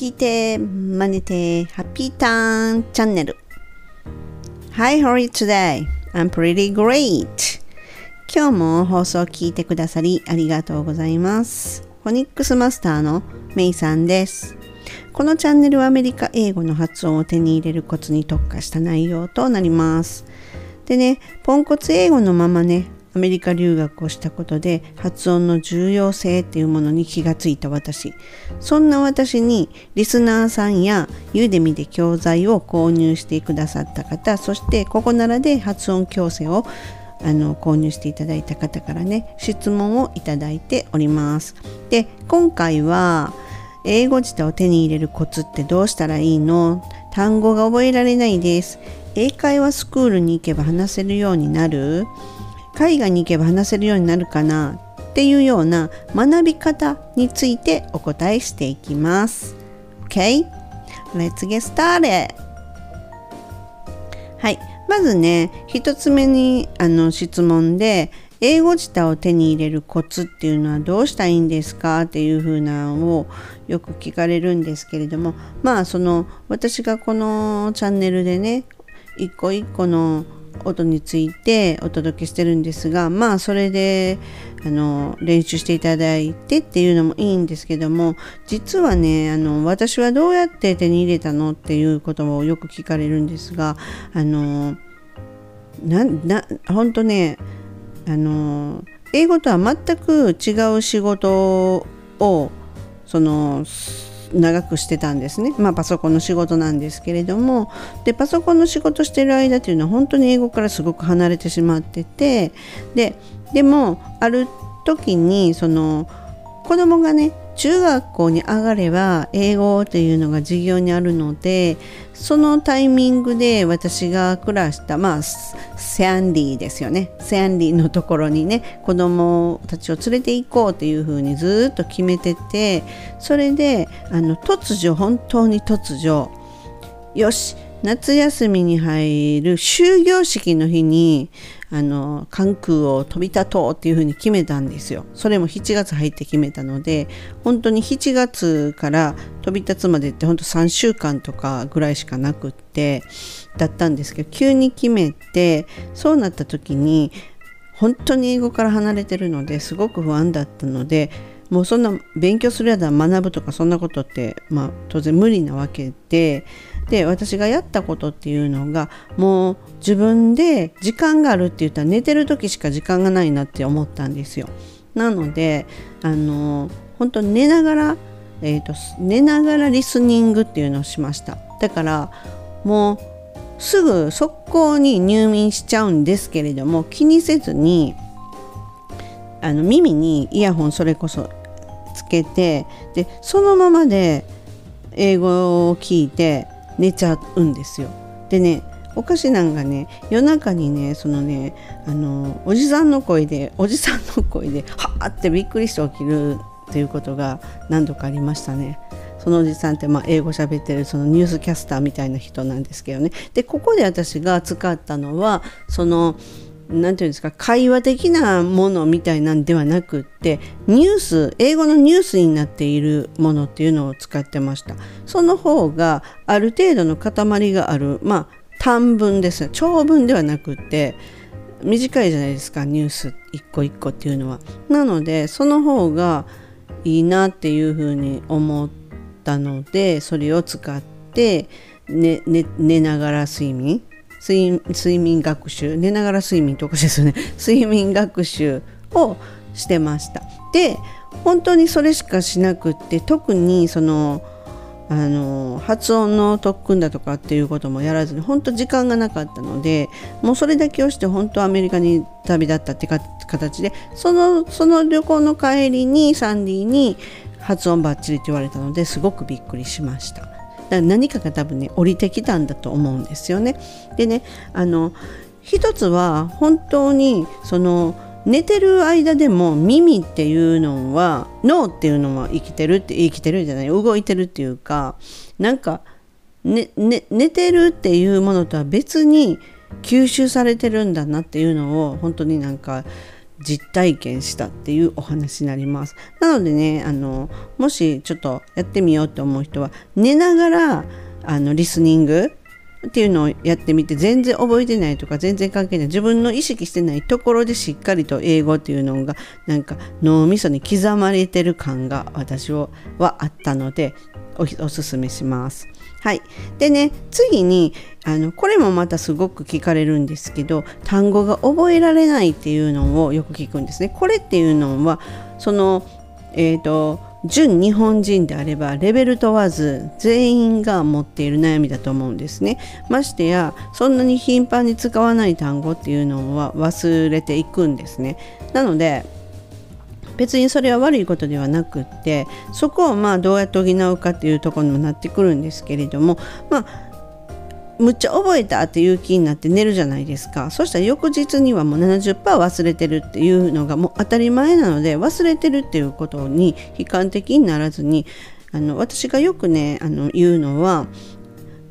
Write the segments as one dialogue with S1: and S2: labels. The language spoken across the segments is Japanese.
S1: 聞いて、真似て、ハッピーターンチャンネル。Hi, how are you today? I'm pretty great. 今日も放送を聞いてくださりありがとうございます。フォニックスマスターのメイさんです。このチャンネルはアメリカ英語の発音を手に入れるコツに特化した内容となります。でね、ポンコツ英語のままね、アメリカ留学をしたことで発音の重要性っていうものに気がついた私。そんな私にリスナーさんやユーデミで教材を購入してくださった方そしてここならで発音矯正をあの購入していただいた方からね質問をいただいております。で今回は英語辞典を手に入れるコツってどうしたらいいの？単語が覚えられないです。英会話スクールに行けば話せるようになる。海外に行けば話せるようになるかなっていうような学び方についてお答えしていきます。OK? Let's get started! はい。まずね、一つ目にあの質問で、英語辞典を手に入れるコツっていうのはどうしたらいいんですかっていう風なのをよく聞かれるんですけれどもまあその私がこのチャンネルでね一個一個の音についてお届けしてるんですがまあそれであの練習していただいてっていうのもいいんですけども実はねあの私はどうやって手に入れたのっていうことをよく聞かれるんですがあのなな本当ねあの英語とは全く違う仕事をその長くしてたんですね、まあ、パソコンの仕事なんですけれども。でパソコンの仕事してる間っていうのは本当に英語からすごく離れてしまってて。ででもある時にその子供がね中学校に上がれば英語というのが授業にあるのでそのタイミングで私が暮らしたまあセアンディですよね。セアンディのところにね子供たちを連れて行こうというふうにずっと決めててそれであの突如本当に突如よし夏休みに入る終業式の日にあの関空を飛び立とうっていうふうに決めたんですよ。それも7月入って決めたので本当に7月から飛び立つまでって本当3週間とかぐらいしかなくってだったんですけど急に決めてそうなった時に本当に英語から離れてるのですごく不安だったのでもうそんな勉強するやだ学ぶとかそんなことって、まあ、当然無理なわけでで私がやったことっていうのがもう自分で時間があるって言ったら寝てる時しか時間がないなって思ったんですよ。なのであの本当寝ながら、えーと、寝ながらリスニングっていうのをしました。だからもうすぐ速攻に入眠しちゃうんですけれども気にせずにあの耳にイヤホンそれこそつけてでそのままで英語を聞いて寝ちゃうんですよ。でねお菓子なんかね夜中にねそのねあのおじさんの声でおじさんの声ではあってびっくりして起きるっていうことが何度かありましたね。そのおじさんってまあ英語喋ってるそのニュースキャスターみたいな人なんですけどねでここで私が使ったのはその何て言うんですか会話的なものみたいなんではなくってニュース英語のニュースになっているものっていうのを使ってました。その方がある程度の塊があるまあ短文です。長文ではなくって短いじゃないですかニュース一個一個っていうのは。なのでその方がいいなっていうふうに思ったのでそれを使って寝寝ながら睡眠。睡眠学習寝ながら睡眠とかですよね 睡眠学習をしてましたで本当にそれしかしなくって特にそのあの発音の特訓だとかっていうこともやらずに本当時間がなかったのでもうそれだけをして本当アメリカに旅立ったって形でそのその旅行の帰りにサンディに発音バッチリって言われたのですごくびっくりしました。から何かが多分ね降りてきたんだと思うんですよね。でねあの一つは本当にその寝てる間でも耳っていうのは脳っていうのは生きてるって生きてるじゃない動いてるっていうかなんか、ねね、寝てるっていうものとは別に吸収されてるんだなっていうのを本当になんか実体験したっていうお話になりますなのでねあのもしちょっとやってみようと思う人は寝ながらあのリスニングっていうのをやってみて全然覚えてないとか全然関係ない自分の意識してないところでしっかりと英語っていうのがなんか脳みそに刻まれてる感が私はあったのでおすすめします。はい、でね次にあのこれもまたすごく聞かれるんですけど単語が覚えられないっていうのをよく聞くんですね。これっていうのはそのえっ、ー、と純日本人であればレベル問わず全員が持っている悩みだと思うんですね。ましてやそんなに頻繁に使わない単語っていうのは忘れていくんですね。なので別にそれは悪いことではなくってそこをまあどうやって補うかっていうところにもなってくるんですけれどもまあむっちゃ覚えたっていう気になって寝るじゃないですか。そしたら翌日にはもう70%忘れてるっていうのがもう当たり前なので忘れてるっていうことに悲観的にならずにあの私がよくねあの言うのは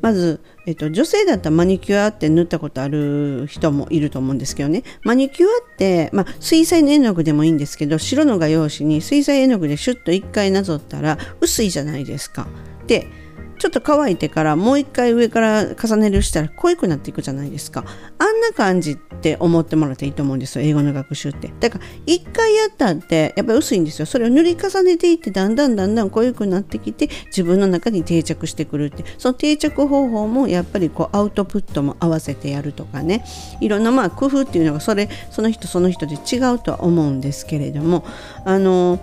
S1: まず、えっと、女性だったらマニキュアって塗ったことある人もいると思うんですけどねマニキュアって、まあ、水彩の絵の具でもいいんですけど白の画用紙に水彩絵の具でシュッと1回なぞったら薄いじゃないですか。でちょっと乾いてからもう一回上から重ねるしたら濃くなっていくじゃないですか。あんな感じって思ってもらっていいと思うんですよ英語の学習って。だから一回やったってやっぱり薄いんですよ。それを塗り重ねていってだんだんだんだん濃くなってきて自分の中に定着してくるって。その定着方法もやっぱりこうアウトプットも合わせてやるとかね。いろんなまあ工夫っていうのがそれその人その人で違うとは思うんですけれども。あの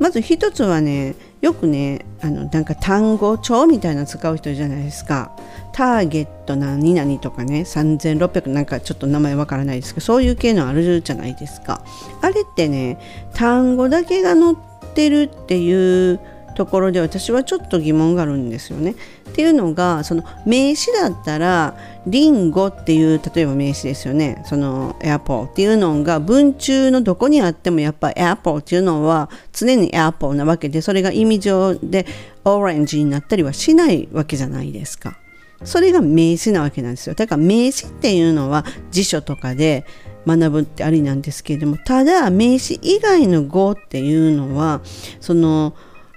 S1: まず一つはねよくねあのなんか単語帳みたいなの使う人じゃないですか。ターゲット何々とかね3600なんかちょっと名前わからないですけどそういう系のあるじゃないですか。あれってね単語だけが載ってるっていうところで私はちょっと疑問があるんですよね。っていうのがその名詞だったらリンゴっていう例えば名詞ですよねそのエアポーっていうのが文中のどこにあってもやっぱエアポーっていうのは常にエアポーなわけでそれが意味上でオレンジになったりはしないわけじゃないですか。それが名詞なわけなんですよ。だから名詞っていうのは辞書とかで学ぶってありなんですけれどもただ名詞以外の語っていうのはその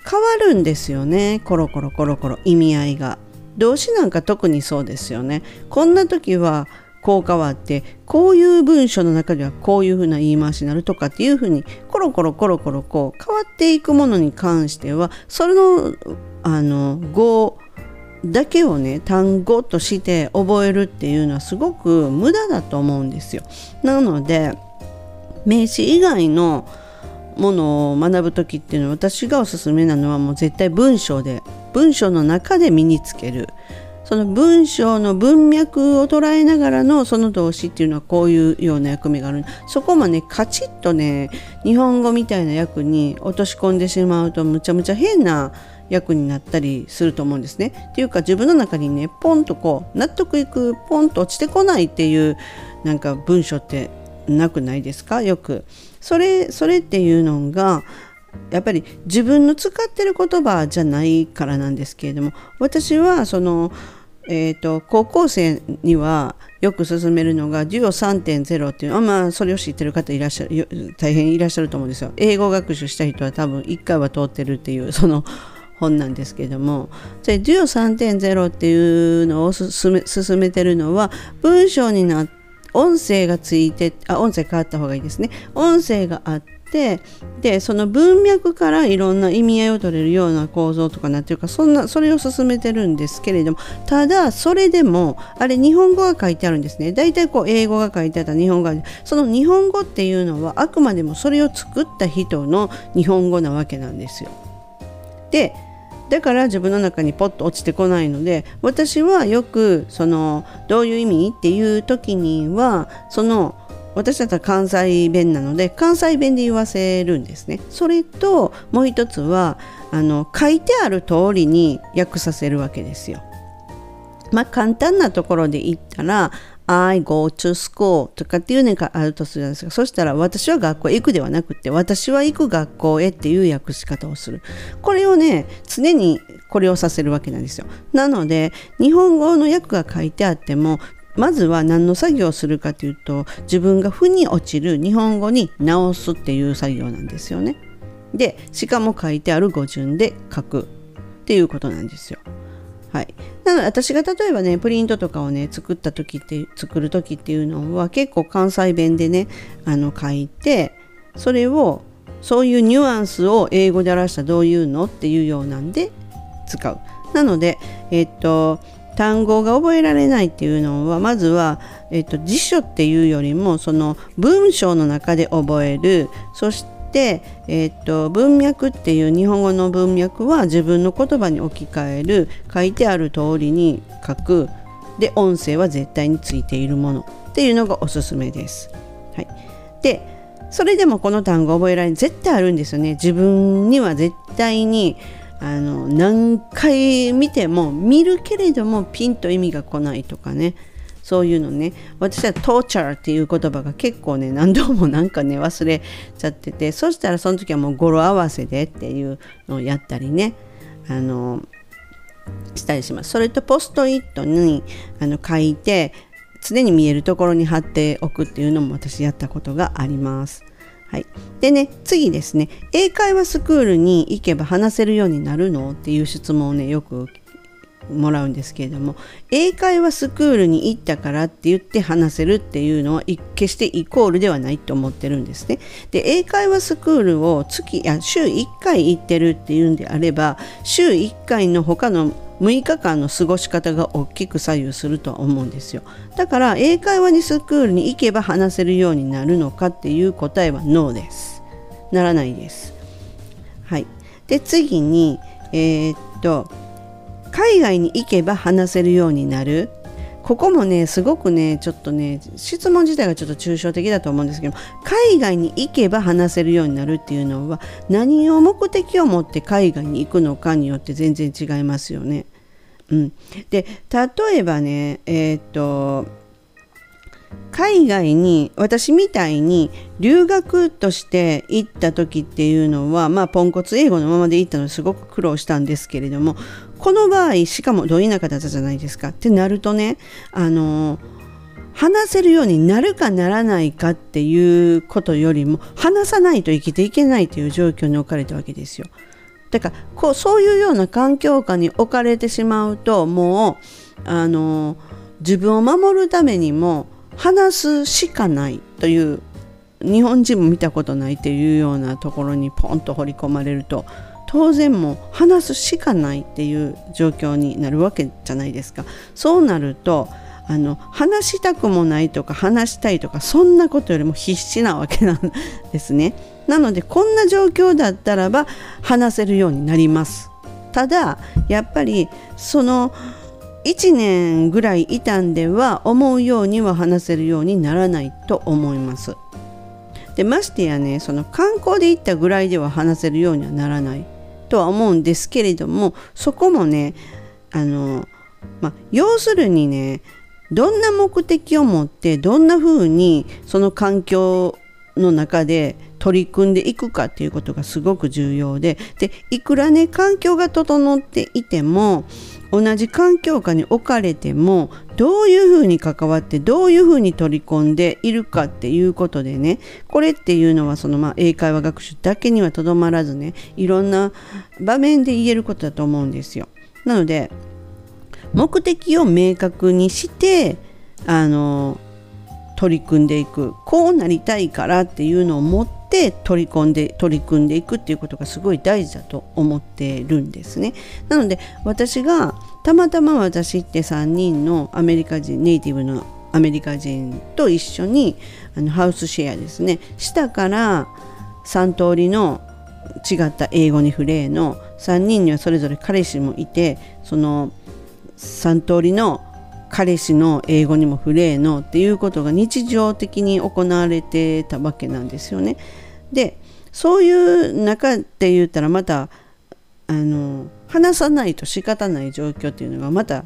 S1: 変わるんですよね。コロコロコロコロ意味合いが。動詞なんか特にそうですよね。こんな時はこう変わってこういう文章の中ではこういうふうな言い回しになるとかっていうふうにコロコロコロコロこう変わっていくものに関してはそれのあの語だけをね単語として覚えるっていうのはすごく無駄だと思うんですよ。なので名詞以外のものを学ぶ時っていうのは私がおすすめなのはもう絶対文章で文章の中で身につけるその文章の文脈を捉えながらのその動詞っていうのはこういうような役目があるそこもねカチッとね日本語みたいな役に落とし込んでしまうとむちゃむちゃ変な役になったりすると思うんですね。っていうか自分の中にねポンとこう納得いくポンと落ちてこないっていうなんか文章ってなくないですか？よく。それそれっていうのがやっぱり自分の使ってる言葉じゃないからなんですけれども私はその、えーと、高校生にはよく勧めるのがデュオ3.0っていうのはまあそれを知ってる方いらっしゃる大変いらっしゃると思うんですよ。英語学習した人は多分1回は通ってるっていうその本なんですけれどもそれデュオ3.0っていうのを進め進めてるのは文章になって音声がついてあ音声変わった方がいいですね。音声があってでその文脈からいろんな意味合いを取れるような構造とかなっていうかそんなそれを進めてるんですけれどもただそれでもあれ日本語が書いてあるんですね。大体こう英語が書いてあった日本語が。その日本語っていうのはあくまでもそれを作った人の日本語なわけなんですよ。でだから自分の中にポッと落ちてこないので私はよくそのどういう意味っていう時にはその私だったら関西弁なので関西弁で言わせるんですね。それともう一つはあの書いてある通りに訳させるわけですよ。まあ簡単なところで言ったら I go to school とかっていうのがあるとするんですが、そしたら私は学校へ行くではなくて、私は行く学校へっていう訳し方をする。これをね、常にこれをさせるわけなんですよ。なので、日本語の訳が書いてあっても、まずは何の作業をするかというと自分が負に落ちる日本語に直すっていう作業なんですよね。でしかも書いてある語順で書くっていうことなんですよ。はい、なので私が例えばねプリントとかをね作った時って作る時っていうのは結構関西弁でねあの書いてそれをそういうニュアンスを英語で表したらどういうのっていうようなんで使う。なので、えっと単語が覚えられないっていうのはまずは、えっと、辞書っていうよりもその文章の中で覚えるそして、えっと、文脈っていう日本語の文脈は自分の言葉に置き換える書いてある通りに書くで音声は絶対についているものっていうのがおすすめです。はい、でそれでもこの単語覚えられ絶対あるんですよね。自分には絶対にあの何回見ても見るけれどもピンと意味が来ないとかねそういうのね。私はトーチャーっていう言葉が結構ね何度もなんかね忘れちゃってて。そしたらその時はもう語呂合わせでっていうのをやったりね。あのしたりします。それとポストイットにあの書いて常に見えるところに貼っておくっていうのも私やったことがあります。はい、でね次ですね。英会話スクールに行けば話せるようになるの？っていう質問をねよくもらうんですけれども英会話スクールに行ったからって言って話せるっていうのは決してイコールではないと思ってるんですね。で英会話スクールを月や週1回行ってるっていうんであれば週1回の他の6日間の過ごし方が大きく左右するとは思うんですよ。だから英会話にスクールに行けば話せるようになるのかっていう答えはノーです。ならないです。はい。で次にえー、っと海外に行けば話せるようになるここもねすごくねちょっとね質問自体がちょっと抽象的だと思うんですけど海外に行けば話せるようになるっていうのは何を目的を持って海外に行くのかによって全然違いますよね。うん、で例えばねえー、っと海外に私みたいに留学として行った時っていうのはまあポンコツ英語のままで行ったのですごく苦労したんですけれどもこの場合しかもど田舎だったじゃないですかってなるとねあの話せるようになるかならないかっていうことよりも話さないと生きていけないという状況に置かれたわけですよ。だからこうそういうような環境下に置かれてしまうともうあの自分を守るためにも話すしかないという日本人も見たことないっていうようなところにポンと掘り込まれると当然もう話すしかないっていう状況になるわけじゃないですか。そうなるとあの話したくもないとか話したいとかそんなことよりも必死なわけなんですね。なのでこんな状況だったらば話せるようになります。ただやっぱりその1年ぐらいいたんでは思うようには話せるようにならないと思います。でましてやねその観光で行ったぐらいでは話せるようにはならないとは思うんですけれどもそこもねあの、ま、要するにねどんな目的を持ってどんな風にその環境の中で取り組んでいくかっていうことがすごく重要ででいくらね環境が整っていても同じ環境下に置かれてもどういうふうに関わってどういうふうに取り込んでいるかっていうことでねこれっていうのはそのまあ英会話学習だけにはとどまらずねいろんな場面で言えることだと思うんですよ。なので目的を明確にしてあの取り組んでいくこうなりたいからっていうのを持って取り込んで取り組んでいくっていうことがすごい大事だと思ってるんですね。なので私がたまたま私って3人のアメリカ人ネイティブのアメリカ人と一緒にあのハウスシェアですね下から3通りの違った英語に触れの3人にはそれぞれ彼氏もいてその3通りの彼氏の英語にもフレーのっていうことが日常的に行われてたわけなんですよね。でそういう中って言ったらまたあの話さないと仕方ない状況っていうのがまた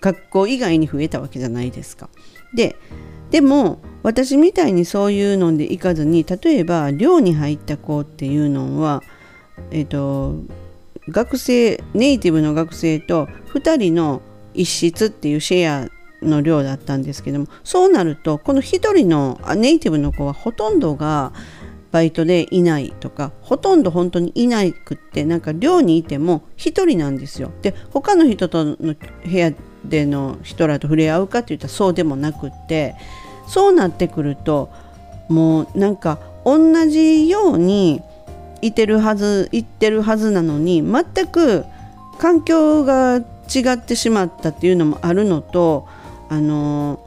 S1: 学校以外に増えたわけじゃないですか。ででも私みたいにそういうのでいかずに例えば寮に入った子っていうのはえっ、と学生ネイティブの学生と2人の一室っていうシェアの量だったんですけどもそうなるとこの1人のネイティブの子はほとんどがバイトでいないとかほとんど本当にいなくってなんか寮にいても1人なんですよ。で他の人との部屋での人らと触れ合うかっていったらそうでもなくってそうなってくるともうなんか同じようにいてるはず言ってるはずなのに全く環境が違ってしまったっていうのもあるのとあの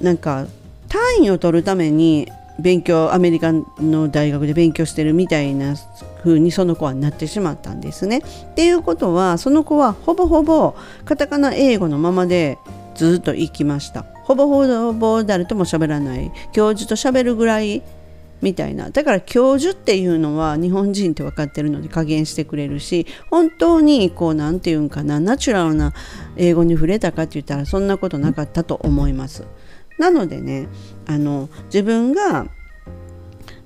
S1: なんか単位を取るために勉強アメリカの大学で勉強してるみたいな風にその子はなってしまったんですね。っていうことはその子はほぼほぼカタカナ英語のままでずっと行きました。ほぼほぼ誰とも喋らない教授と喋るぐらいみたいなだから教授っていうのは日本人って分かってるので加減してくれるし本当にこう何て言うんかなナチュラルな英語に触れたかって言ったらそんなことなかったと思います。なのでねあの自分が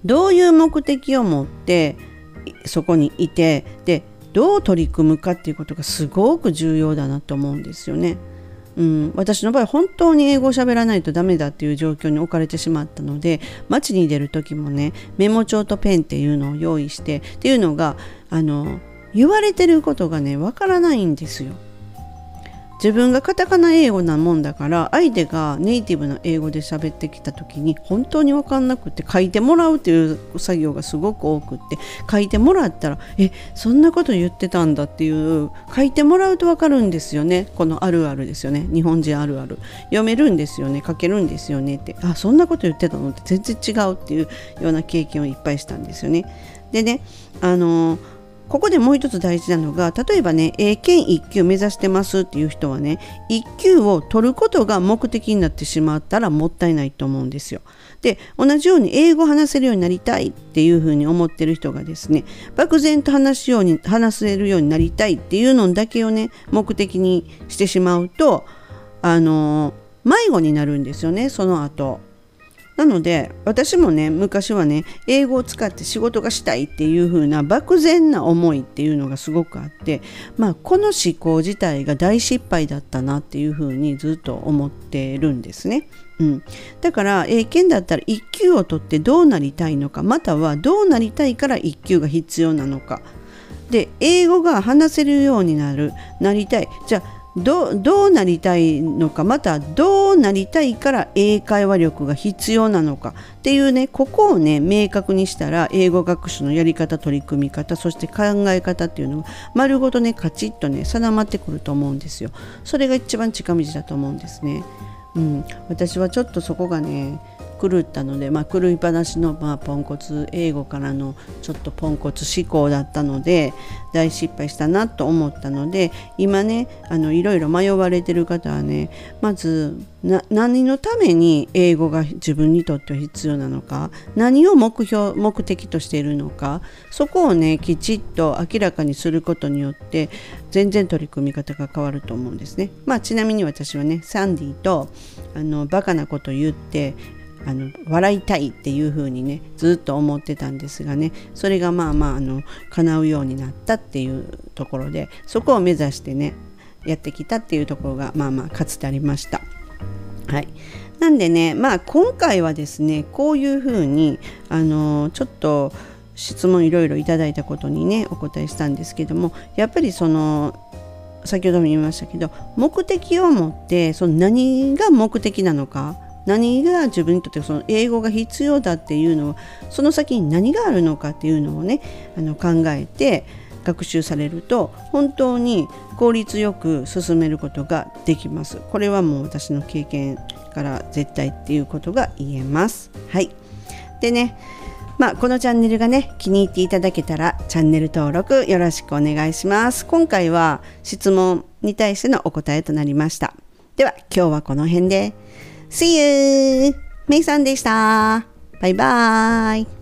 S1: どういう目的を持ってそこにいてでどう取り組むかっていうことがすごく重要だなと思うんですよね。うん、私の場合本当に英語を喋らないとダメだっていう状況に置かれてしまったので街に出る時もねメモ帳とペンっていうのを用意してっていうのがあの言われてることがねわからないんですよ。自分がカタカナ英語なもんだから相手がネイティブな英語で喋ってきた時に本当に分かんなくて書いてもらうっていう作業がすごく多くって書いてもらったらえそんなこと言ってたんだっていう書いてもらうと分かるんですよね。このあるあるですよね。日本人あるある。読めるんですよね。書けるんですよね。ってあそんなこと言ってたのって全然違うっていうような経験をいっぱいしたんですよね。でねあのーここでもう一つ大事なのが例えばね英検1級目指してますっていう人はね1級を取ることが目的になってしまったらもったいないと思うんですよ。で同じように英語話せるようになりたいっていうふうに思ってる人がですね漠然と話すように話せるようになりたいっていうのだけをね目的にしてしまうとあの迷子になるんですよねその後。なので私もね昔はね英語を使って仕事がしたいっていう風な漠然な思いっていうのがすごくあってまあこの思考自体が大失敗だったなっていう風にずっと思ってるんですね。うん、だから英検だったら1級を取ってどうなりたいのかまたはどうなりたいから1級が必要なのか。で英語が話せるようになるなりたい。じゃあどうなりたいのかまたどうなりたいから英会話力が必要なのかっていうねここをね明確にしたら英語学習のやり方取り組み方そして考え方っていうのが丸ごとねカチッとね定まってくると思うんですよ。それが一番近道だと思うんですね。うん、私はちょっとそこがね狂ったので、まあ、狂い話の、まあ、ポンコツ英語からのちょっとポンコツ思考だったので大失敗したなと思ったので今ねあのいろいろ迷われてる方はねまず何のために英語が自分にとっては必要なのか何を目標目的としているのかそこをねきちっと明らかにすることによって全然取り組み方が変わると思うんですね。まあ、ちなみに私はねサンディとあのバカなこと言ってあの笑いたいっていう風にねずっと思ってたんですがねそれがまあまああの叶うようになったっていうところでそこを目指してねやってきたっていうところがまあまあかつてありました。はい、なんでねまあ今回はですねこういう風にあのちょっと質問いろいろいただいたことにねお答えしたんですけどもやっぱりその先ほども言いましたけど目的を持ってその何が目的なのか何が自分にとってその英語が必要だっていうのをその先に何があるのかっていうのをねあの考えて学習されると本当に効率よく進めることができます。これはもう私の経験から絶対っていうことが言えます。はい。でね、まあ、このチャンネルがね気に入っていただけたらチャンネル登録よろしくお願いします。今回は質問に対してのお答えとなりました。では今日はこの辺で。See you! メイさんでした。バイバイ。